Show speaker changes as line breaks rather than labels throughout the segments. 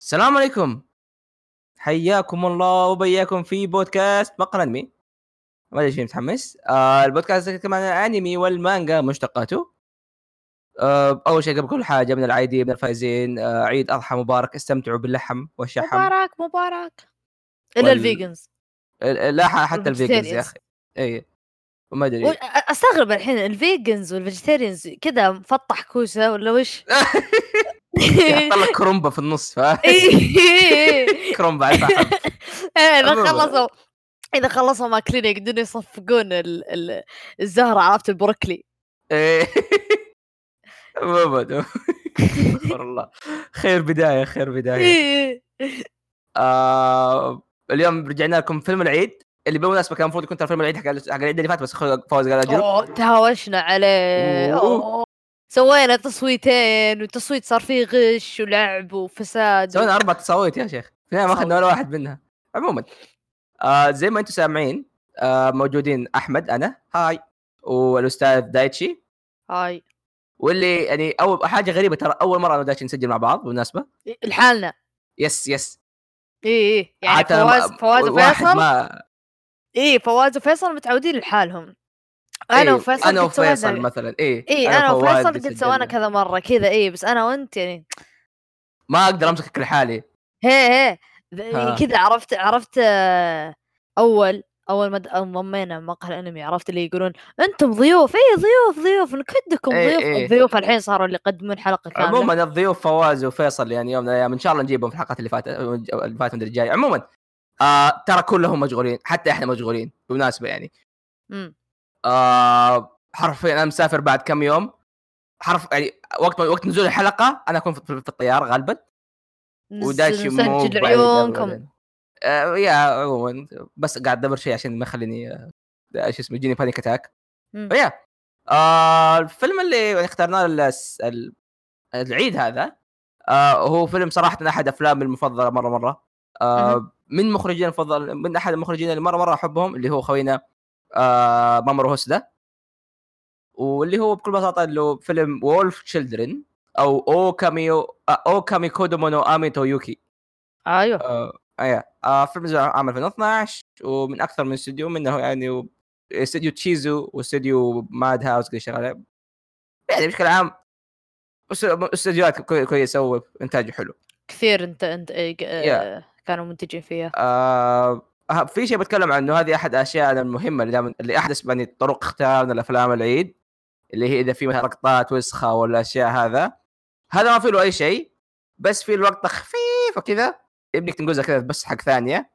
السلام عليكم. حياكم الله وبياكم في بودكاست مقهى أنمي. ما أدري شيء متحمس. آه البودكاست يتكلم عن الأنمي والمانجا مشتقاته. آه أول شيء قبل كل حاجة من العايدين من الفايزين آه عيد أضحى مبارك. استمتعوا باللحم والشحم.
مبارك مبارك. إلا
وال-
ال vegans.
ال- لا حتى ال vegans
يا.
أخي. اي ما
و-
ادري
أستغرب الحين ال vegans وال vegetarians كذا مفطح كوسة ولا وش؟
يحط لك كرومبا في النص فاهم
إيه.
كرومبا الفحم إذا.
خلصوا إذا خلصوا ماكلين يقدرون يصفقون ال- ال- الزهرة عرفت البروكلي
إيه. عموما استغفر الله خير بداية خير بداية
إيه.
آه اليوم رجعنا لكم فيلم العيد اللي بالمناسبة كان المفروض يكون ترى فيلم العيد حق العيد اللي فات بس فوز قال
أجل تهاوشنا عليه. سوينا تصويتين والتصويت صار فيه غش ولعب وفساد
سوينا أربع تصاويت يا شيخ. النهايه ما أخذنا ولا واحد منها. عموما آه زي ما أنتم سامعين آه موجودين أحمد أنا hi والأستاذ دايتشي.
hi.
واللي يعني أول حاجة غريبة ترى أول مرة أنا ودايتشي نسجل مع بعض بالمناسبة.
لحالنا.
yes yes.
اي اي يعني فواز فواز وفيصل؟
ما
اي فواز وفيصل متعودين لحالهم. أنا
إيه،
وفيصل
أنا
قد سوينا-
وفيصل مثلا اي
اي أنا وفيصل قد. سوينا كذا مرة كذا اي بس أنا وأنت يعني
ما أقدر امسكك لحالي
هي هي
ها.
كذا عرفت عرفت آه، أول أول ما انضمينا مقهى الأنمي عرفت اللي يقولون أنتم ضيوف اي ضيوف ضيوف نكدكم
إيه،
ضيوف
إيه.
الضيوف الحين صاروا اللي يقدمون حلقة كاملة
عموما الضيوف فواز وفيصل يعني يوم من الأيام إن شاء الله نجيبهم في الحلقات اللي فاتت اللي فاتت من الجاي عموما آه ترى كلهم مشغولين حتى إحنا مشغولين بالمناسبه يعني
مم.
آه حرفيا أنا مسافر بعد كم يوم. حرف يعني وقت وقت نزول الحلقة أنا أكون في الطيارة غالبا. ودايتشي مو
نسجل عيونكم.
آه yeah عموما. بس قاعد أدبر شيء عشان ما يخليني آه، إيش اسمه يجيني panic attack.
ف
yeah. آه الفيلم اللي يعني اخترناه العيد هذا آه هو فيلم صراحة أحد أفلامي المفضلة مرة مرة. آه من مخرجين المفضل من أحد المخرجين اللي مره مرة أحبهم اللي هو خوينا آه مامورو هوسدا واللي هو بكل بساطة اللي فيلم Wolf Children أو أو كاميو آه おおかみこど
もの雨と雪. أيوه.
آه أيوه. آه فيلم عام 2012 ومن أكثر من استوديو منه يعني استوديو تشيزو واستوديو Madhouse اللي شغال يعني بشكل عام استوديوهات كوي- كويسة وانتاجه حلو.
كثير انت انت إيه، آه، كانوا منتجين فيها.
آه آه، في شيء بتكلم عنه هذه أحد أشياء المهمة اللي دائما اللي احدث يعني طرق اختيارنا الأفلام العيد اللي هي إذا في مثلا لقطات وسخة ولا أشياء هذا. هذا ما في له أي شيء بس في الوقت خفيفه كذا يبيك تنقزها كذا بس حق ثانية.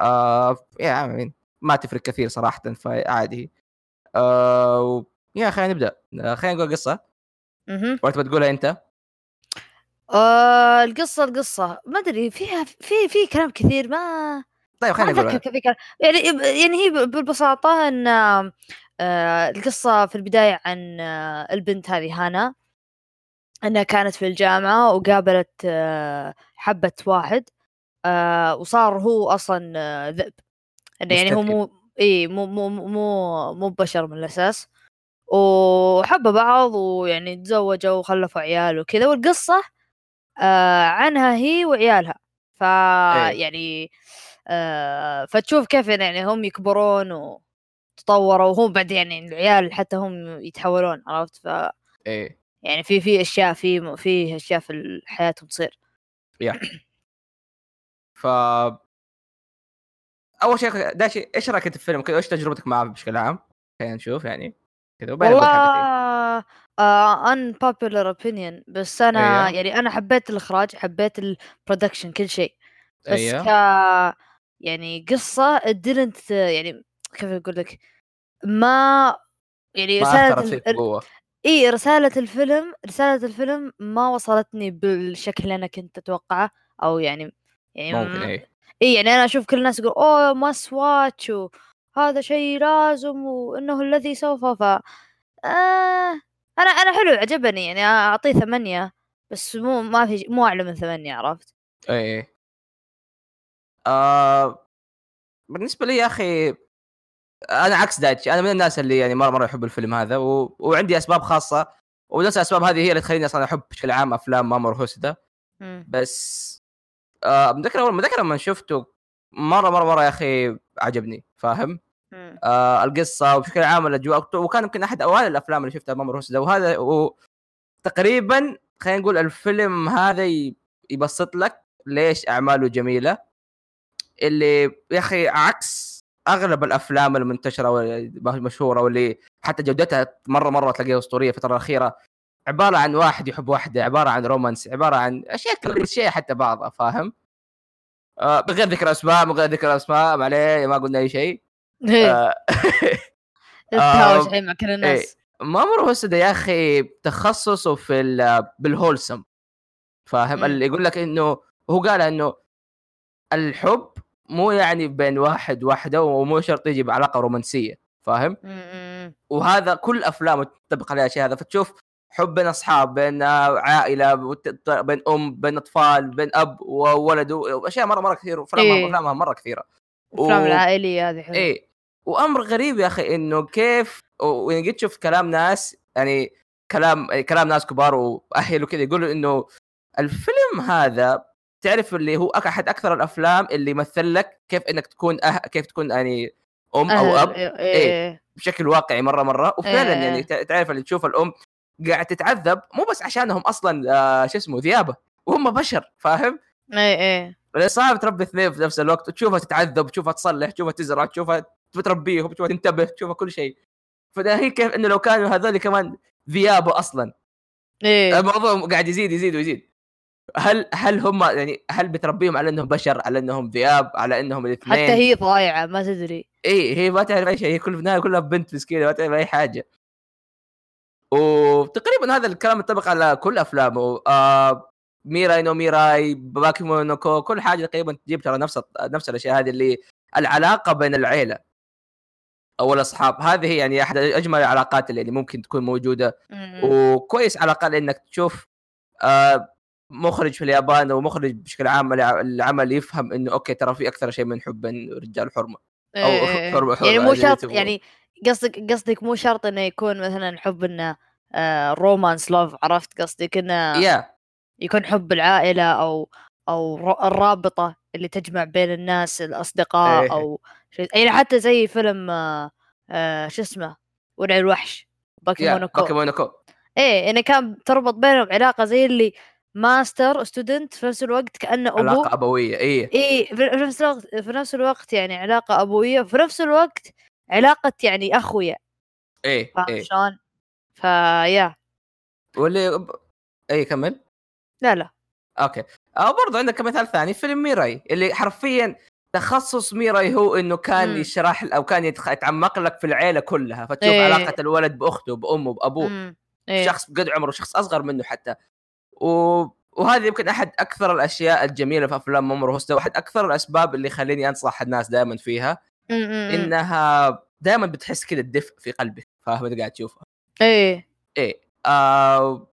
آه يا ما تفرق كثير صراحة فعادي. آه يا خلينا نبدأ. آه، خلينا نقول
قصة.
ولا تبغى تقولها أنت؟
آه القصة القصة. ما أدري فيها في في كلام كثير ما
طيب خلينا
كلام يعني يعني هي ب- بالبساطة إن آه القصة في البداية عن آه البنت هذه هانا. أنها كانت في الجامعة وقابلت آه حبت واحد وصار هو أصلا ذئب. إنه يعني هو مو إي مو مو مو مو بشر من الأساس. وحبوا بعض ويعني تزوجوا وخلفوا عيال وكذا. والقصة آه عنها هي وعيالها. ف
إيه.
يعني آه فتشوف كيف يعني هم يكبرون وتطوروا وهم بعد يعني العيال حتى هم يتحولون عرفت ف
إيه
يعني في في أشياء في في أشياء في حياتهم تصير
ف أول شيء داشي إيش رأيك أنت في الفيلم إيش تجربتك معه بشكل عام؟ خلينا نشوف يعني كذا وبعدين
والله. آه unpopular opinion بس أنا
أيوه.
يعني أنا حبيت الإخراج حبيت البرودكشن كل شيء بس
أيوه.
ك يعني قصة it didn't يعني كيف أقول لك؟ ما يعني
ما
ال...
بقوة.
إي رسالة الفيلم رسالة الفيلم ما وصلتني بالشكل اللي أنا كنت أتوقعه أو يعني يعني
ممكن
إي. يعني أنا أشوف كل الناس يقول oh must watch وهذا شيء لازم وإنه الذي سوف ف آه أنا أنا حلو عجبني يعني أعطيه ثمانية بس مو ما في مو أعلى من ثمانية عرفت؟
إيه آه بالنسبة لي يا أخي أنا عكس دايتشي أنا من الناس اللي يعني مرة مرة يحب الفيلم هذا و... وعندي أسباب خاصة ونفس الأسباب هذه هي اللي تخليني أصلا أحب بشكل عام أفلام مامور هوسدا. بس آه متذكر أول متذكر لما شفته مرة مرة مرة يا أخي عجبني فاهم؟ آه القصة وبشكل عام الأجواء وكان يمكن أحد أوائل الأفلام اللي شفتها مامور هوسدا وهذا و... تقريبا خلينا نقول الفيلم هذا يبسط لك ليش أعماله جميلة اللي يا أخي عكس أغلب الأفلام المنتشرة والمشهوره واللي حتى جودتها مرة مرة تلاقيها أسطورية الفترة الأخيرة. عبارة عن واحد يحب واحدة عبارة عن رومانس عبارة عن أشياء كليشيه حتى بعضها فاهم؟ آه بغير ذكر أسماء من غير ذكر أسماء ما عليه ما قلنا أي شيء.
إيه.
آه. آه،
الحين مع كل الناس.
مامور هوسدا يا أخي تخصصه في ال- بالهولسم فاهم. اللي يقول لك إنه هو قال إنه الحب مو يعني بين واحد واحدة ومو شرط يجي بعلاقة رومانسية فاهم. وهذا كل افلامه تطبق عليها الشيء هذا فتشوف حب بين أصحاب بين عائلة بين أم بين أطفال بين أب وولد وأشياء مرة مرة كثير وافلامها
إيه.
افلامها مرة كثيرة
الافلام
و-
العائلية هذه حلوة
إيه وأمر غريب يا أخي إنه كيف وين قد شفت كلام ناس يعني كلام كلام ناس كبار وأهل وكذا يقولوا إنه الفيلم هذا تعرف اللي هو أحد أكثر الأفلام اللي يمثل لك كيف إنك تكون أه كيف تكون يعني أم أو
أهل.
أب
إيه.
إيه.
إيه.
بشكل واقعي مره مرة وفعلا
إيه.
يعني تع- تعرف اللي تشوف الأم قاعد تتعذب مو بس عشانهم أصلا آه شو اسمه ذيابة وهم بشر فاهم؟
إيه
لأن صعب تربي اثنين في نفس الوقت تشوفها تتعذب تشوفها تصلح تشوفها تزرع تشوفها بتربيهم تشوفها تنتبه تشوفها كل شيء فده هي كيف إنه لو كانوا هذول كمان ذيابة أصلا
إيه
الموضوع قاعد يزيد يزيد ويزيد هل هل هم يعني هل بتربيهم على إنهم بشر على إنهم ذئاب على إنهم الاثنين؟
حتى هي ضايعة ما تدري.
اي هي ما تعرف أي شيء هي كل النهايه كلها بنت مسكينة ما تعرف أي حاجة. وتقريبا هذا الكلام ينطبق على كل أفلامه. آه 未来のミライ バケモノの子 كل حاجة تقريبا تجيب ترى نفس نفس الأشياء هذه اللي العلاقة بين العيلة أو الأصحاب. هذه هي يعني أحد أجمل العلاقات اللي يعني ممكن تكون
موجودة.
وكويس على الأقل إنك تشوف آه مخرج في اليابان ومخرج بشكل عام الع- العمل يفهم إنه okay ترى في أكثر شيء من حب رجال حرمة
إيه،
أو
إيه،
حرمة-
إيه.
حرمة
يعني مو شرط. يعني قصدك قصدك مو شرط إنه يكون مثلا حب إنه آه romance love عرفت قصدك إنه
يا
يكون حب العائلة أو أو الرابطة اللي تجمع بين الناس الأصدقاء
إيه.
أو شيء يعني حتى زي فيلم آه آه شو اسمه ورع الوحش
yeah
バ
ケ
モノの子 バケモノの子 إيه إنه كان تربط بينهم علاقة زي اللي master student في نفس الوقت كأنه ابوه
علاقة أبوية اي
إيه في في نفس الوقت في نفس الوقت يعني علاقة أبوية وفي نفس الوقت علاقة يعني أخويا
اي
فاهم
اي
شلون؟ ف yeah
واللي اي كمل
لا لا
okay أو برضو عندك مثال ثاني فيلم ميراي اللي حرفيا تخصص ميراي هو إنه كان
مم.
يشرح أو كان يتخ... يتعمق لك في العيلة كلها فتشوف
إيه.
علاقة الولد بأخته بأمه بأبوه
مم. إيه.
شخص بقد عمره شخص أصغر منه حتى و... وهذه يمكن أحد أكثر الأشياء الجميلة في أفلام مامور هوستا واحد أكثر الأسباب اللي يخليني أنصح الناس دائما فيها. إنها دائما بتحس كذا الدفء في قلبك فاهم انت قاعد تشوفها؟
إيه.
إيه. آه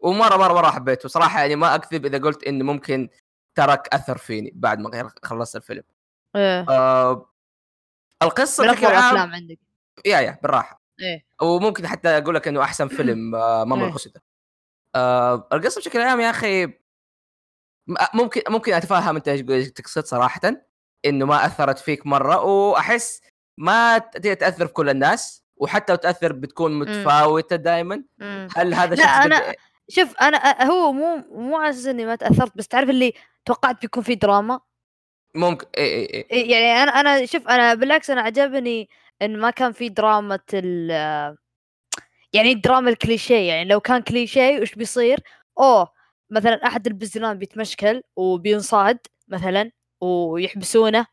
ومرة مرة مرة حبيته. صراحة يعني ما أكذب إذا قلت إنه ممكن ترك أثر فيني بعد ما خلصت الفيلم.
إيه.
آه القصة
من
بشكل
افضل
عام
الافلام عندك.
يا يا بالراحة.
إيه.
وممكن حتى أقول لك إنه أحسن فيلم آه مامور
إيه.
هوستا آه القصة بشكل عام يا أخي م- ممكن ممكن أتفهم أنت إيش تقصد صراحة إنه ما أثرت فيك مرة وأحس ما تأثر في كل الناس وحتى لو تأثر بتكون متفاوتة دائما. هل هذا
لا،
قد-
شوف أنا هو مو مو على أساس إني ما تأثرت بس تعرف اللي توقعت بيكون في دراما.
ممكن إي إي إي.
إيه، يعني أنا أنا شوف أنا بالعكس أنا عجبني إن ما كان في دراما ال يعني الدراما الكليشيه يعني لو كان كليشيه وش بيصير؟ أوه مثلا أحد البزران بيتمشكل وبينصاد مثلا ويحبسونه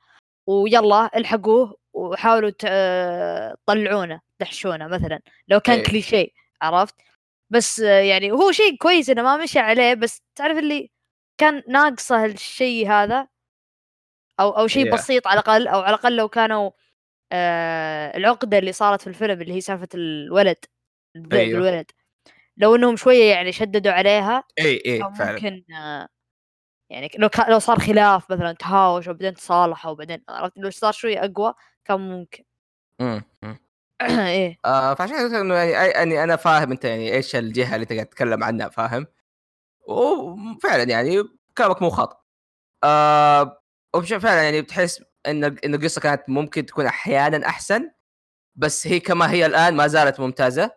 ويلا الحقوه وحاولوا تطلعونه دحشونه مثلا لو كان
إيه.
كليشيه عرفت؟ بس يعني هو شيء كويس إنه ما مشى عليه بس تعرف اللي كان ناقصه الشيء هذا أو أو شيء
Yeah.
بسيط على الأقل أو على الأقل لو كانوا آه العقدة اللي صارت في الفيلم اللي هي سالفة الولد
أيوه.
الولد لو إنهم شوية يعني شددوا عليها
إي
إي
فعلا
ممكن يعني لو كان لو صار خلاف مثلا تهاوش وبعدين تصالحوا وبعدين عرفت لو صار شوية أقوى كان ممكن
مم. مم.
إيه
آه فعشان كذا إنه يعني أي- يعني أنا فاهم أنت يعني إيش الجهة اللي تقعد تتكلم عنها فاهم وفعلا يعني كلامك مو خاطئ آه وبش- فعلا يعني بتحس إن إن القصة كانت ممكن تكون أحيانا أحسن بس هي كما هي الآن ما زالت ممتازة
مم.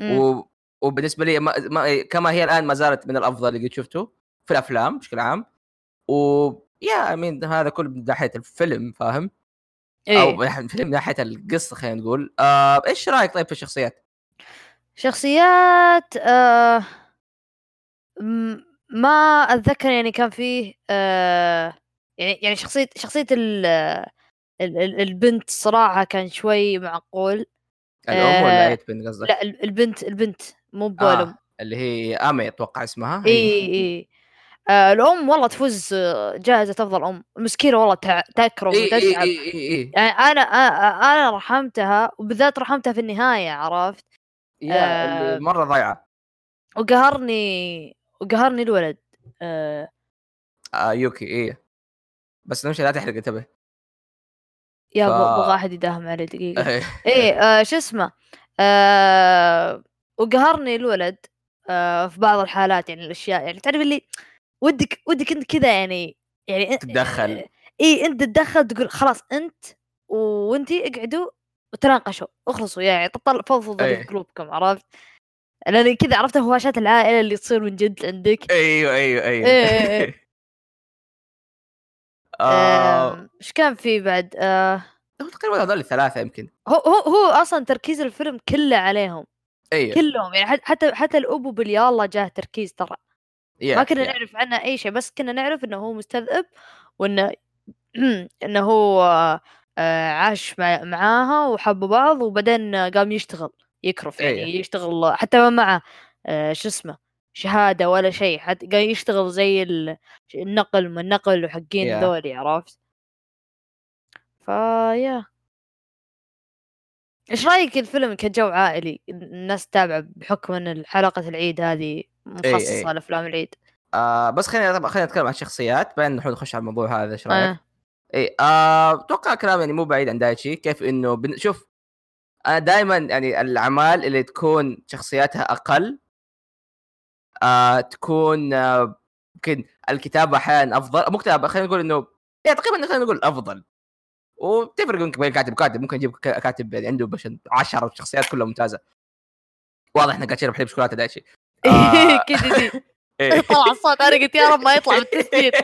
و... وبالنسبة لي ما... ما... كما هي الآن ما زالت من الأفضل اللي قد شفته في الأفلام بشكل عام و يا مين هذا كله من ناحية الفيلم فاهم؟ أو
إيه.
من ناحية الفيلم من ناحية القصة خلينا نقول آه... إيش رأيك طيب في الشخصيات؟
شخصيات آه ما أتذكر يعني كان فيه آه يعني يعني شخصية شخصية ال ال- ال- البنت صراحة كان شوي معقول
الأم ولا
آه،
اي بنت قصدك؟
لا ال- البنت البنت مو بولم.
آه. اللي هي آمي أتوقع اسمها.
إي إي. آه الأم والله تفوز آه، جائزه افضل أم. المسكينة والله
إي
وتتعب
إي إي إي.
يعني أنا أنا رحمتها وبالذات رحمتها في النهاية عرفت؟
يا
آه.
مرة ضايعة.
وقهرني وقهرني الولد. آه.
آه يوكي إي. بس نمشي لا تحرق انتبه.
يا
ف-
ف... بغى احد يداهم علي دقيقة
إيه.
إيه آه شو اسمه آه وقهرني الولد آه في بعض الحالات يعني الأشياء يعني تعرف اللي ودك ودك أنت كذا يعني يعني
تتدخل.
اي أنت تتدخل تقول خلاص أنت وانتي اقعدوا وتناقشوا اخلصوا يعني تطلع فضفضوا
إيه.
في قلوبكم عرفت لأن كذا عرفت هواشات العائلة اللي تصير من جد عندك
أيوه أيوه أيوه
إيه، إيش كان في بعد؟ آه.
هو تقريبا هذول الثلاثة يمكن.
هو هو هو أصلا تركيز الفيلم كله عليهم.
أيوه
كلهم يعني حت- حتى حتى الأبو باليالله جاه تركيز ترى. ما كنا. نعرف عنه أي شيء بس كنا نعرف إنه هو مستذئب وإنه إنه هو آه، عاش مع معاها وحبوا بعض وبعدين قام يشتغل يكرف يعني
إيه.
يشتغل حتى ما معه آه، شو اسمه شهادة ولا شيء حتى قام يشتغل زي ال- النقل من النقل وحقين
يا.
ذولي عرفت فيا إيش رأيك الفيلم كجو عائلي الناس تتابعه بحكم إن حلقة العيد هذه
مخصصة.
لأفلام العيد
آه بس خلينا طبعا خلينا نتكلم عن الشخصيات بعدين نحن نخش على الموضوع هذا إيش رأيك؟
آه.
إي آه، أتوقع كلام يعني مو بعيد عن دايتشي كيف إنه بن... شوف أنا دائما يعني الأعمال اللي تكون شخصياتها أقل آه تكون آه، يمكن الكتابة أحيانا أفضل. مو كتابة خلينا نقول إنه يعني تقريبا خلينا نقول أفضل. وتفرق يمكن بين كاتب وكاتب. ممكن يجيب كاتب يعني عنده بش 10 شخصيات كلها ممتازة. واضح إحنا قاعدين بحليب شوكولاتة دايتشي آه.
كذا دي. طلع الصوت أنا قلت يا رب ما يطلع بالتسجيل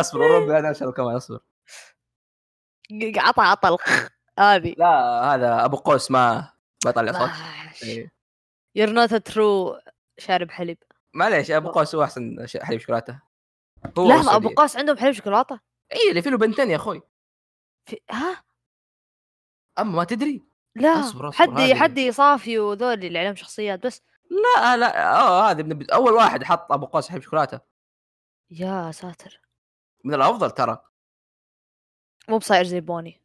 أصبر وربي أنا اشرب كمان أصبر.
عطى عطى هذه.
لا هذا أبو قوس ما بطلع صوت. إيه.
يور نوت ترو شارب حليب.
معليش أبو قوس هو أحسن حليب شوكولاتة. هو
لحظه
أبو.
قاس عندهم حليب شوكولاتة.
اي اللي فيه له بنتين يا أخوي.
في... ها؟
أما ما تدري؟
لا
أصبر، أصبر،
حد
هذه-
حد صافي وذول اللي عليهم شخصيات بس.
لا لا آه هذا من أول واحد حط أبو قوس حليب شوكولاتة.
يا ساتر.
من الأفضل ترى.
مو بصاير زي بوني.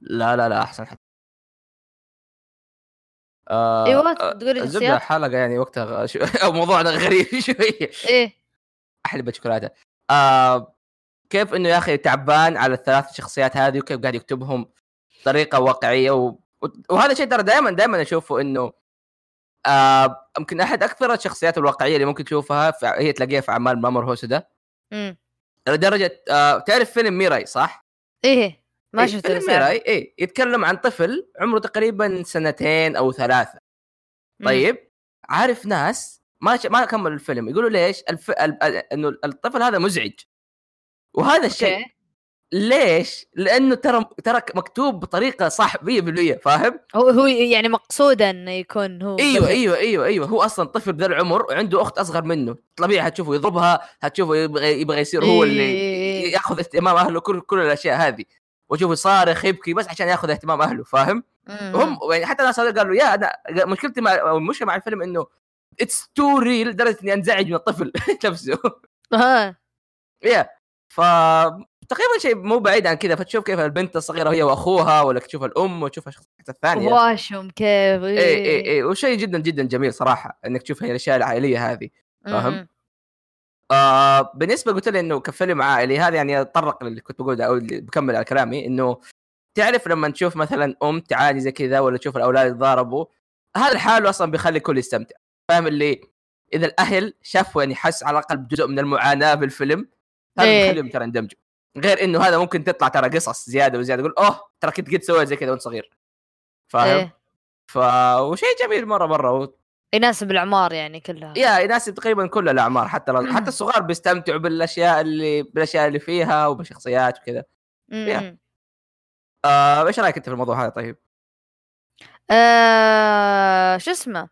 لا لا لا أحسن حتى. آه
أيوه
آه،
تقول شخصيات
حلقة يعني وقتها شو... أو موضوعنا غريب شوية.
إيه.
حلبة شوكولاتة. آه كيف إنه يا أخي تعبان على الثلاث شخصيات هذه وكيف قاعد يكتبهم بطريقة واقعية و... وهذا شيء ترى دائما دائما أشوفه إنه آه يمكن أحد أكثر الشخصيات الواقعية اللي ممكن تشوفها في... هي تلاقيها في أعمال مامور هوسودا
امم
لدرجة آه تعرف فيلم ميراي صح؟
إيه. ما
إيه،
شفته
فيلم ميراي إي يتكلم عن طفل عمره تقريبا سنتين أو ثلاثة
مم.
طيب عارف ناس ما ش... ما كملوا الفيلم يقولوا ليش الف... ال... إنه الطفل هذا مزعج وهذا الشيء ليش؟ لأنه ترى ترى مكتوب بطريقة صح 100% فاهم؟
هو هو يعني مقصوده إنه يكون هو
أيوه
طفل.
أيوه أيوه أيوه هو أصلا طفل بذا العمر وعنده أخت أصغر منه طبيعي هتشوفه يضربها هتشوفه يبغى يبغى يصير هو اللي. ياخذ اهتمام أهله كل كل الأشياء هذه واشوفه صارخ يبكي بس عشان ياخذ اهتمام أهله فاهم؟ هم يعني حتى الناس هذول قالوا يا أنا مشكلتي مع أو المشكلة مع الفيلم إنه it's too real لدرجة إني أنزعج من الطفل نفسه.
ها
yeah ف تقريبا شيء مو بعيد عن كذا فتشوف كيف البنت الصغيرة هي وأخوها ولا تشوف الأم وتشوف الشخصيات الثانية.
واشم كيف
اي اي اي وشيء جدا جدا جميل صراحة إنك تشوف هي الأشياء العائلية هذه فاهم؟ آه بالنسبة قلت لي إنه كفيلم عائلي هذا يعني اتطرق للي كنت بقوله أو اللي بكمل على كلامي إنه تعرف لما تشوف مثلا أم تعاني زي كذا ولا تشوف الأولاد يتضاربوا هذا الحال أصلا بيخلي الكل يستمتع فاهم اللي إذا الأهل شافوا يعني حس على الأقل بجزء من المعاناة بالفيلم هذا
إيه.
بيخليهم ترى يندمجوا غير إنه هذا ممكن تطلع ترى قصص زيادة وزيادة يقول أوه ترى كنت قد سويت زي كذا وأنت صغير فاهم؟
إيه.
ف وشيء جميل مرة مرة.
يناسب الأعمار يعني كلها
يا يناسب تقريبا كل الأعمار حتى لو... حتى الصغار بيستمتعوا بالأشياء اللي بالأشياء اللي فيها وبالشخصيات وكذا يا.
مم.
آه إيش رأيك أنت في الموضوع هذا طيب؟
آه شو اسمه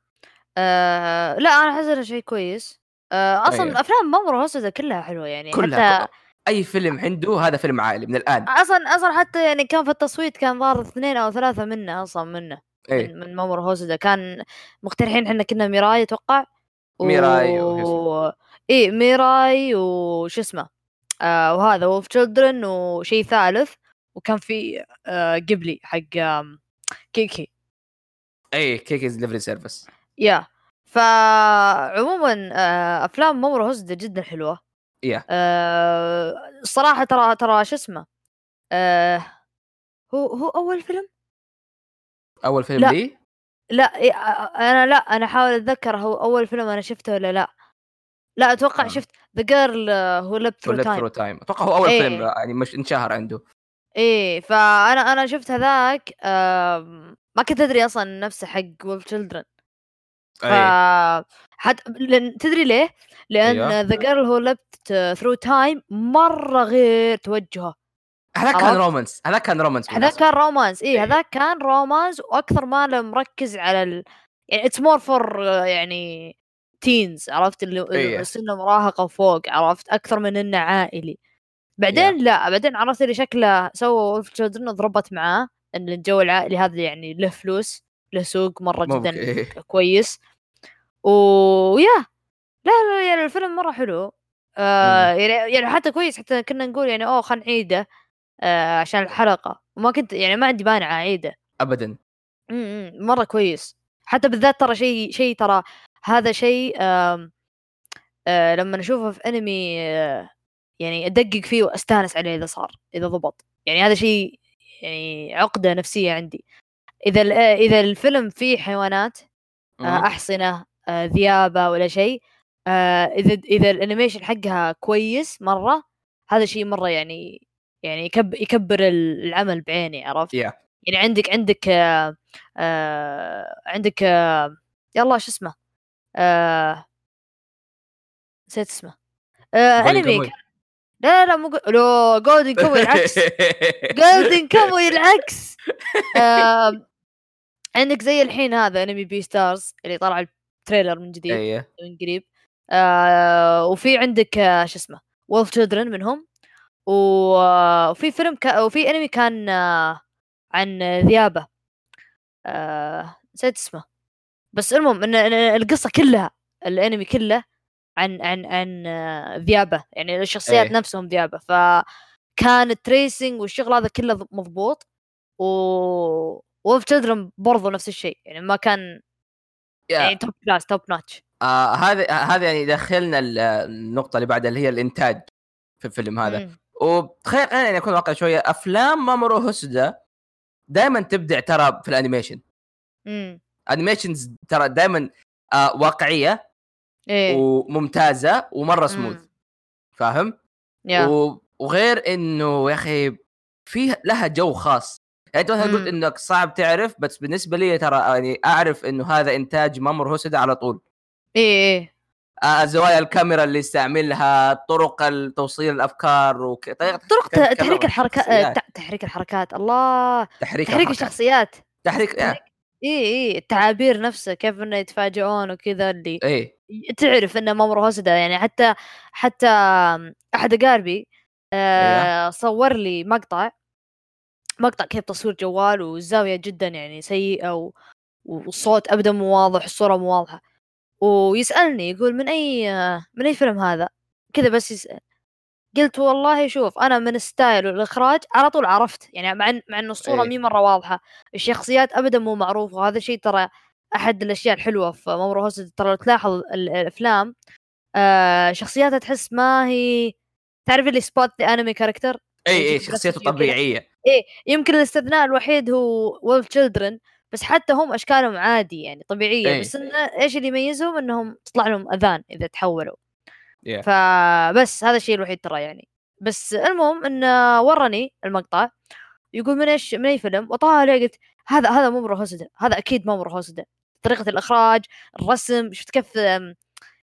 آه لا أنا أحس إنه شيء كويس آه أصلا
أيوه.
أفلام مامورو هوسودا كلها حلوة يعني
كلها
حتى
أي فيلم عنده هذا فيلم عائلي من الآن
أصلا أصلا حتى يعني كان في التصويت كان ظاهر اثنين أو ثلاثة منه أصلا منه
إيه.
من, من مامورو هوسودا كان مقترحين إحنا كنا ميراي أتوقع
ميراي وشو
و... إيه ميراي وش اسمه آه وهذا Wolf Children وشيء ثالث وكان في آه قبلي حق Kiki.
اي Kiki's Delivery Service
yeah فعموما آه أفلام مامورو هوسودا جدا حلوة.
yeah.
آه الصراحه ترى ترى شو اسمه آه هو هو أول فيلم؟
أول فيلم
لا.
لي
لا إيه، آه، أنا لا أنا احاول أتذكر هو أول فيلم أنا شفته ولا لا لا أتوقع
آه.
شفت The Girl Who Leapt Through
Through
Time
Time أتوقع هو أول
إيه.
فيلم يعني مش انشهر عنده
إيه فأنا أنا شفت هذاك آم، ما كنت أدري أصلا نفسه حق Wolf Children ف
اي
حتى لأن تدري ليه؟
لأن.
The Girl Who Leapt Through Time مرة غير توجهه
هذا كان؟ romance هذا كان
romance
بالمناسبة.
كان romance اي
إيه.
هذاك كان romance وأكثر ما له مركز على ال... يعني it's more for يعني teens عرفت اللي
إيه.
سن مراهقة وفوق عرفت أكثر من إنه عائلي بعدين لا بعدين عرفت اللي شكله سوى Wolf Children وضربت معاه إن الجو العائلي هذا يعني له فلوس له سوق مرة
ممكن
جدا
إيه.
كويس ويا لا لا يعني الفيلم مرة حلو آه يعني يعني حتى كويس حتى كنا نقول يعني أوه خلينا نعيده آه عشان الحلقة. وما كنت يعني ما عندي مانع أعيده.
ابدا.
إمم مرة كويس. حتى بالذات ترى شيء شيء ترى هذا شيء آم، آه لما نشوفه في أنمي آه يعني أدقق فيه وأستانس عليه إذا صار إذا ضبط. يعني هذا شيء يعني عقدة نفسية عندي. إذا آه، إذا الفيلم فيه حيوانات. آه أحصنة آه ذيابة ولا شيء آه إذا إذا الأنيميشن حقها كويس مرة هذا شيء مرة يعني يعني يكب يكبر العمل بعيني عرفت؟
yeah.
يعني عندك عندك آه آه عندك آه يلا شو اسمه؟ آه نسيت اسمه. آه
أنمي.
كان- لا لا لا مو لو جولدن كوي العكس. جولدن كوي العكس. آه عندك زي الحين هذا أنمي Beastars اللي طلع ال trailer من جديد
إيه
من قريب. آه وفي عندك آه شو اسمه؟ Wolf Children منهم. وفي فيلم كا وفي أنمي كان آه عن ذيابة. آه نسيت اسمه. بس المهم إن القصة كلها الأنمي كله عن عن عن آه، ذيابة. يعني الشخصيات
إيه.
نفسهم ذيابة. فكان ال tracing والشغل هذا كله مضبوط. و Wolf Children برضو نفس الشيء. يعني ما كان يعني top class top notch
آه، هذا هذا يعني يدخلنا ال- النقطة اللي بعدها اللي هي الإنتاج في الفيلم هذا. وتخيل أنا يعني اكون واقعي شوية. أفلام مامورو هوسودا دائما تبدع ترى في ال animation.
امم
animations ترى دائما آه واقعية
إيه.
وممتازة ومرة سموث. فاهم؟ و- وغير إنه يا أخي في لها جو خاص. يعني أنت مثلا قلت. إنك صعب تعرف بس بالنسبة لي ترى يعني أعرف إنه هذا إنتاج مامورو هوسودا على طول.
إيه
إيه. زوايا الكاميرا اللي يستعملها طرق توصيل الأفكار وطريقه
طرق تحريك الحركات تحريك الحركات. الله!
تحريك
تحريك
الحركات.
الشخصيات.
تحريك
تحريك- إيه إيه التعابير نفسها كيف إنه يتفاجئون وكذا اللي
إيه
تعرف إنه مامورو هوسدا يعني حتى حتى أحد اقاربي آه صور لي مقطع. مقطع كيف تصوير جوال والزاويه جدا يعني سيئة و... والصوت ابدا مو واضح الصورة مو واضحة. ويسألني يقول من أي من أي فيلم هذا كذا بس يسال قلت والله شوف أنا من ال style والاخراج على طول عرفت يعني مع إن- مع انه الصورة
إيه.
مي مرة واضحة الشخصيات ابدا مو معروفه وهذا الشيء ترى أحد الأشياء الحلوة في مامورو هوسودا ترى تلاحظ ال- الأفلام آه شخصياتها تحس ما هي تعرف اللي spot the anime character
اي اي شخصيته. طبيعية
يمكن الاستثناء الوحيد هو وولف تشيلدرن بس حتى هم أشكالهم عادي يعني طبيعية
إيه.
بس انه إيش اللي يميزهم؟ إنهم تطلع لهم أذان إذا تحولوا
Yeah.
فبس هذا الشيء الوحيد ترى يعني. بس المهم انه ورني المقطع يقول من إيش من أي فيلم؟ وطالع قلت هذا هذا مو هوسدا هذا أكيد مو هوسدا طريقة الإخراج الرسم شفت كيف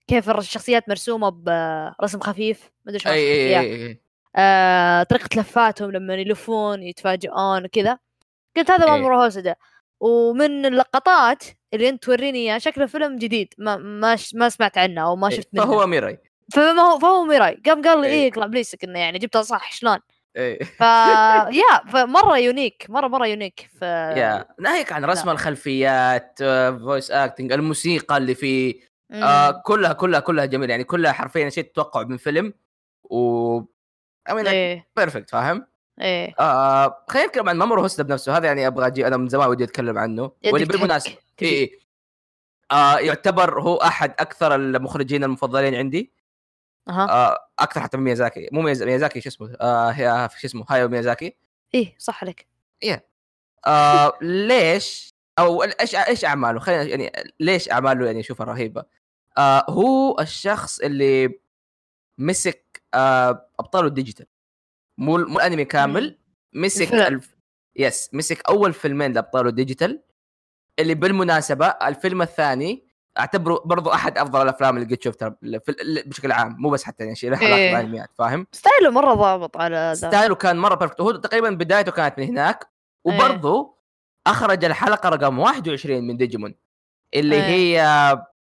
كيف الشخصيات مرسومة برسم خفيف؟ ما
أدري
إياه.
اي اي
آه، طريقة لفاتهم لما يلفون يتفاجئون وكذا قلت هذا
إيه.
مامورو هوسودا ومن اللقطات اللي أنت توريني اياه شكله فيلم جديد ما ما ش- ما سمعت عنه أو ما
إيه.
شفت منه
فهو ميراي
فما هو فهو ميراي قام قال لي
إيه.
إيه اقلع بليس إنه يعني جبتها صح شلون
اي
ف yeah فمرة unique مرة مرة unique ف
yeah ناهيك عن رسم الخلفيات voice acting الموسيقى اللي فيه. آه كلها كلها كلها جميلة يعني كلها حرفيا شيء تتوقع من فيلم و I mean
إيه
perfect فاهم؟
إيه.
آه خلينا نتكلم عن مامورو هوسودا بنفسه هذا يعني أبغى أجي أنا من زمان ودي أتكلم عنه واللي
بالمناسبة.
اي اي آه يعتبر هو أحد أكثر المخرجين المفضلين عندي.
أها.
آه أكثر حتى من ميازاكي. مو مياز- ميازاكي شو اسمه آه هي- شو اسمه هايو ميازاكي.
إيه صح عليك.
آه ليش؟ أو إيش إيش أعماله؟ خلينا يعني ليش أعماله يعني اشوفها رهيبة. آه هو الشخص اللي مسك آه أبطاله الديجيتال. مو مو الانمي كامل مسك. الف... yes مسك أول فيلمين لابطاله الديجيتال اللي بالمناسبة الفيلم الثاني أعتبره برضو أحد أفضل الأفلام اللي قد شفتها بشكل عام مو بس حتى يعني شيء له علاقة
إيه.
بالأنميات فاهم؟
style ـه مرة ضابط على ذا
style ـه كان مرة perfect وهو تقريبا بدايته كانت من هناك
إيه.
وبرضه أخرج الحلقة رقم 21 من ديجيمون اللي
إيه.
هي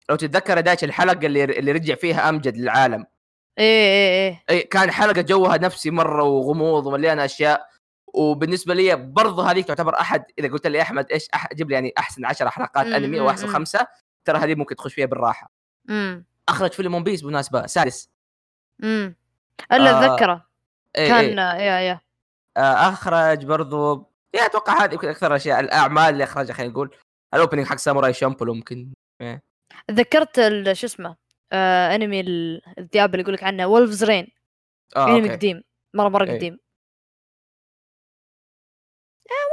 لو تتذكر داش الحلقة اللي اللي رجع فيها أمجد للعالم
إيه إيه إيه.
اي كان حلقه جوها نفسي مرة وغموض ومليانة أشياء. وبالنسبة لي برضه هذيك تعتبر أحد إذا قلت لي أحمد إيش أح... جيب لي يعني أحسن 10 حلقات
أنمي
أو احسن. خمسة ترى هذه ممكن تخش فيها بالراحة.
امم
أخرج فيلم ون بيس بالمناسبة سادس.
امم ألا
آه،
اتذكره
إيه
كان
إيه.
يا يا.
آه، أخرج برضو يا أتوقع هذه يمكن أكثر الاشياء الأعمال اللي أخرجها خلينا نقول ال opening حق ساموراي شامبولو ممكن
تذكرت ال- شو اسمه؟ آه انمي ال- الذئاب اللي يقول لك عنه Wolf's Rain
آه
انمي قديم مرة
مرة.
قديم.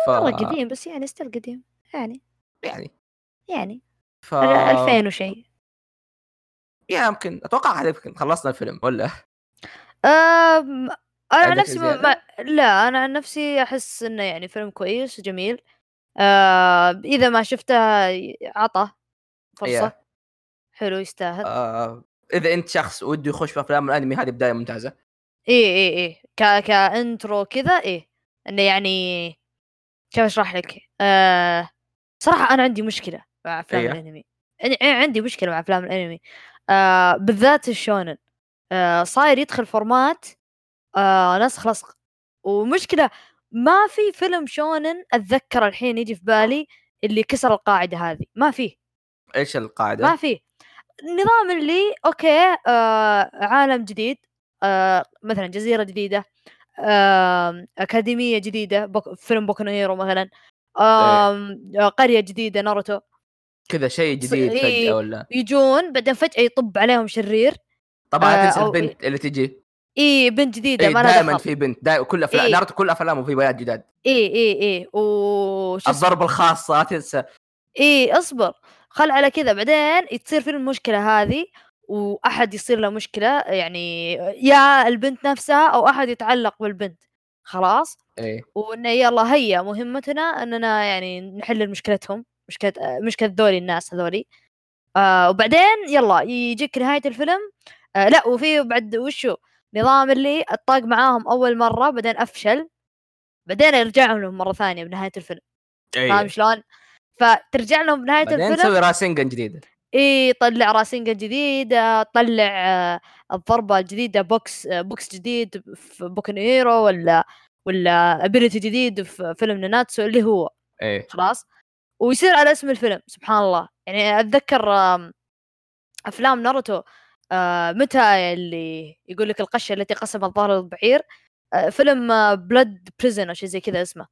ف...
مره قديم بس يعني style قديم. يعني.
يعني.
يعني.
ف
2000 وشيء
yeah يمكن أتوقع هذا يمكن خلصنا الفيلم ولا؟
أم... أنا عن نفسي ما... لا أنا عن نفسي أحس إنه يعني فيلم كويس وجميل. آه... إذا ما شفته عطى فرصة.
إيه.
حلو يستاهل.
آه... إذا أنت شخص وده يخش في أفلام الأنمي هذه بداية ممتازة.
إيه إيه إيه. ك... ك intro كذا إيه. إنه يعني كيف أشرح لك؟ آه... صراحة أنا عندي مشكلة مع أفلام
إيه.
الأنمي. عندي- عندي مشكلة مع أفلام الأنمي. آه... بالذات الشونن. آه... صاير يدخل format آه... نسخ لصق ومشكلة ما في فيلم شونن اتذكر الحين يجي في بالي اللي كسر القاعدة هذه. ما فيه.
إيش القاعدة؟
ما في النظام اللي okay آه عالم جديد آه مثلا جزيرة جديدة آه أكاديمية جديدة بوكو فيلم بوكو نو هيرو مثلا آه قرية جديدة ناروتو.
كذا شيء جديد
إيه.
فجأة ولا؟
يجون بعدين فجأة يطب عليهم شرير
طبعا
آه،
تنسى البنت اللي تجي.
إي بنت جديدة
إيه
ما
دائما في بنت دائما كل افلام
إيه.
ناروتو كل افلامه في بنات جداد.
إي إي إي. وش اسمه؟
الضرب الخاصه لا تنسى.
إي إيه، اصبر. خل على كذا. بعدين تصير في المشكلة هذه وأحد يصير له مشكلة يعني يا البنت نفسها أو أحد يتعلق بالبنت. خلاص؟
إيه.
وإنه يلا هيا مهمتنا إننا يعني نحل مشكلتهم مشكلة مشكلة ذولي الناس هذولي. آه وبعدين يلا يجيك نهاية الفيلم. آه لا وفي بعد وشو؟ نظام اللي الطاق معاهم أول مرة بعدين أفشل. بعدين يرجع لهم مرة ثانية بنهاية الفيلم. فاهم
إيه
شلون؟ فترجع لهم بنهايه
بعدين
الفيلم.
تسوي Rasengan جديدة.
اي طلع Rasengan جديدة طلع آه، الضربة الجديدة بوكس آه، بوكس جديد في بوكو نو هيرو ولا ولا ability جديد في فيلم Nanatsu اللي هو.
إيه.
خلاص. ويصير على اسم الفيلم سبحان الله. يعني أتذكر أفلام ناروتو آه، متى اللي يقول لك القشة التي قسمت ظهر البعير فيلم Blood Prison أو شيء زي كذا اسمه.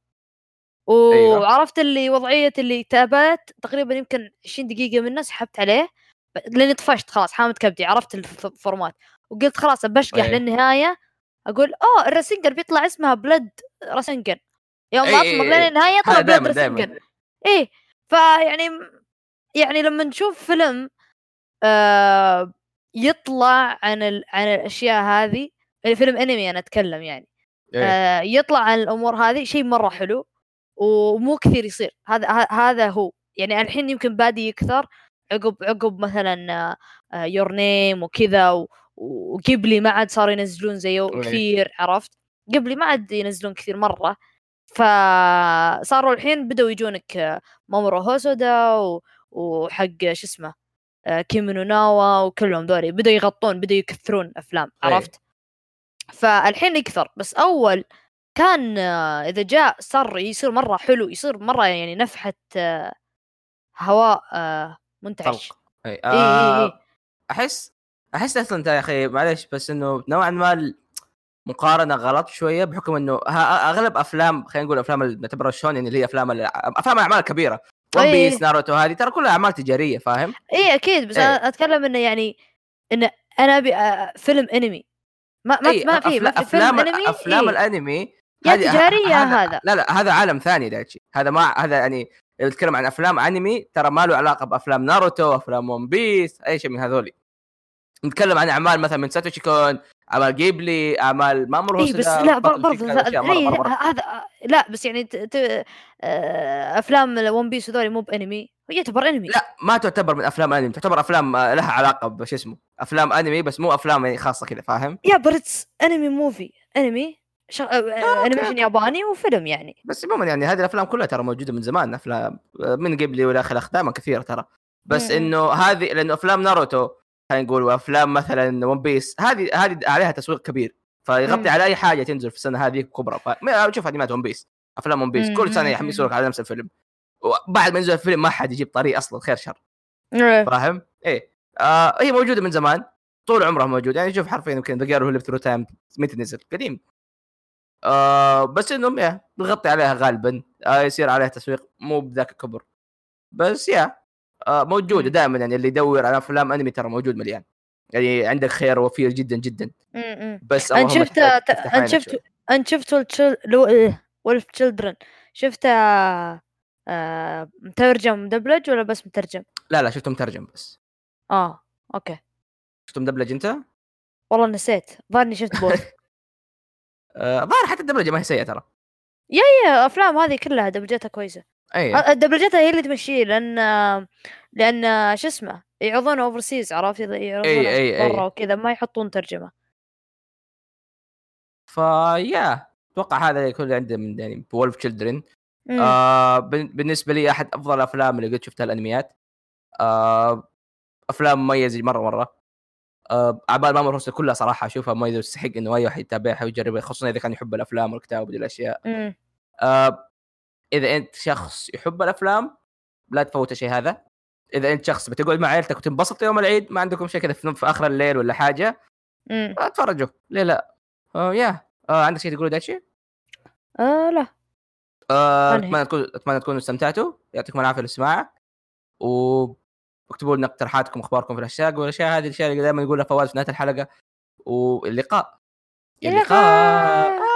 وعرفت اللي وضعية اللي تابعت تقريبا يمكن 20 دقيقة منه سحبت عليه لأني طفشت خلاص حامت كبدي عرفت الف- ال format وقلت خلاص بشقح
إيه.
للنهاية أقول أوه ال Rasengan بيطلع اسمها blood Rasengan يوم
إيه.
لين النهاية طلع blood
دائما
إيه فيعني يعني لما نشوف فيلم آه يطلع عن ال... عن الأشياء هذه يعني فيلم أنمي أنا أتكلم يعني
إيه.
آه يطلع عن الأمور هذه شيء مرة حلو ومو كثير يصير هذا هذا هو يعني الحين يمكن بادي يكثر عقب عقب مثلا Your Name وكذا وقبلي ما عاد صاروا ينزلون زيه. كثير عرفت قبلي ما عاد ينزلون كثير مرة فصاروا الحين بدأوا يجونك آه، مامورو هوسودا. وحق شو اسمه آه، كيمونو ناوا وكلهم ذولي بدأوا يغطون بدأوا يكثرون أفلام
إيه.
عرفت فالحين يكثر بس أول كان آه، إذا جاء صار يصير مرة حلو يصير مرة يعني نفحة آه، هواء آه، منتعش
إي
إي إي إي.
آه أحس أحس أصلا انت يا أخي معلش بس إنه نوعا ما مقارنة غلط شوية بحكم إنه أغلب أفلام خلينا نقول أفلام اللي نعتبرها شونين اللي هي أفلام أفلام الأعمال الكبيرة
One.
Piece ناروتو هذه ترى كلها أعمال تجارية فاهم؟
إي أكيد بس
إيه.
أنا أتكلم إنه يعني انه أنا أبي فيلم أنمي ما ما ما في ما
أفلا-
في فيلم
أفلام
أنمي
أفلام
إيه.
الأنمي
يا
هذه-
تجارية هذا
لا لا هذا عالم ثاني داتشي هذا ما هذا يعني نتكلم عن أفلام أنمي ترى ما له علاقة بأفلام ناروتو أفلام One Piece أي شيء من هذولي. نتكلم عن أعمال مثلا من ساتوشي كون أعمال جيبلي أعمال
مامورو بس لا برضه
فيك هذا.
هذا لا بس يعني ت... ت... آه، أفلام One Piece هذول مو بأنمي. يعتبر أنمي.
لا ما تعتبر من أفلام أنمي تعتبر أفلام لها علاقة بش اسمه. أفلام أنمي بس مو أفلام يعني خاصة كذا فاهم؟
yeah but it's أنمي movie أنمي شغ...
آه، okay،
animation
أوكي.
ياباني وفيلم يعني
بس عموما يعني هذه الأفلام كلها ترى موجودة من زمان افلام آه، من جيبلي والى اخره دائما كثيرة ترى بس
م- م.
إنه هذه لأنه أفلام ناروتو خلينا نقول وأفلام مثلا One Piece هذه هذه عليها تسويق كبير فيغطي
مم.
على أي حاجة تنزل في السنة هذه كبرى شوف انميات One Piece أفلام One
Piece
كل
سنة
يحمسوا. لك على نفس الفيلم وبعد ما ينزل الفيلم ما حد يجيب طاريه أصلا خير شر
إيه.
فاهم؟ إيه آه هي موجودة من زمان طول عمرها موجود يعني شوف حرفيا يمكن The Girl Who Leapt Through Time متى نزل قديم آه بس إنهم يا بينغطي عليها غالبا آه يصير عليها تسويق مو بذاك الكبر بس yeah آه
موجودة.
دائما يعني اللي يدور على أفلام أنمي ترى موجود مليان يعني عندك خيار وفير جدا جدا. بس اللهم
شفت
عينك
شفت. انت شفت Wolf Children شفت آه... آه... مترجم مدبلج ولا بس مترجم؟
لا لا شفته مترجم بس
آه okay
شفته مدبلج أنت؟
والله نسيت ظني شفت both
آه ظاهر حتى الدبلجة ما هي سيئة ترى.
هي أفلام هذه كلها دبلجتها كويسة.
أي.
آه، دبلجتها هي اللي تمشيه لأن لأن شو اسمه يعرضون overseas عرفت؟ إذا يعرضون. برا وكذا ما يحطون ترجمة.
ف yeah أتوقع هذا يكون اللي عندي من يعني Wolf
Children.
آه بالنسبة لي أحد أفضل الأفلام اللي قد شفتها الأنميات. آه أفلام مميزة مرة مرة. اعمال مامور هوستا كلها صراحة أشوفها مميزه وتستحق إنه أي واحد يتابعها ويجربها خصوصا إذا كان يحب الأفلام والكتاب ودي الأشياء
مم.
آه إذا أنت شخص يحب الأفلام لا تفوت الشيء هذا إذا أنت شخص بتقعد مع عيلتك وتنبسط يوم العيد ما عندكم شيء كذا في آخر الليل ولا حاجة
مم.
آه، تفرجوا ليه لا آه yeah آه عندك شيء تقوله داتشي؟
آه لا
آه،. أتمنى تكون أتمنى تكونوا استمتعتوا يعطيكم العافية للاستماع و اكتبوا لنا اقتراحاتكم واخباركم في الهاشتاج والاشياء هذه الأشياء اللي دائما نقولها فواز في نهاية الحلقة واللقاء.
اللقاء.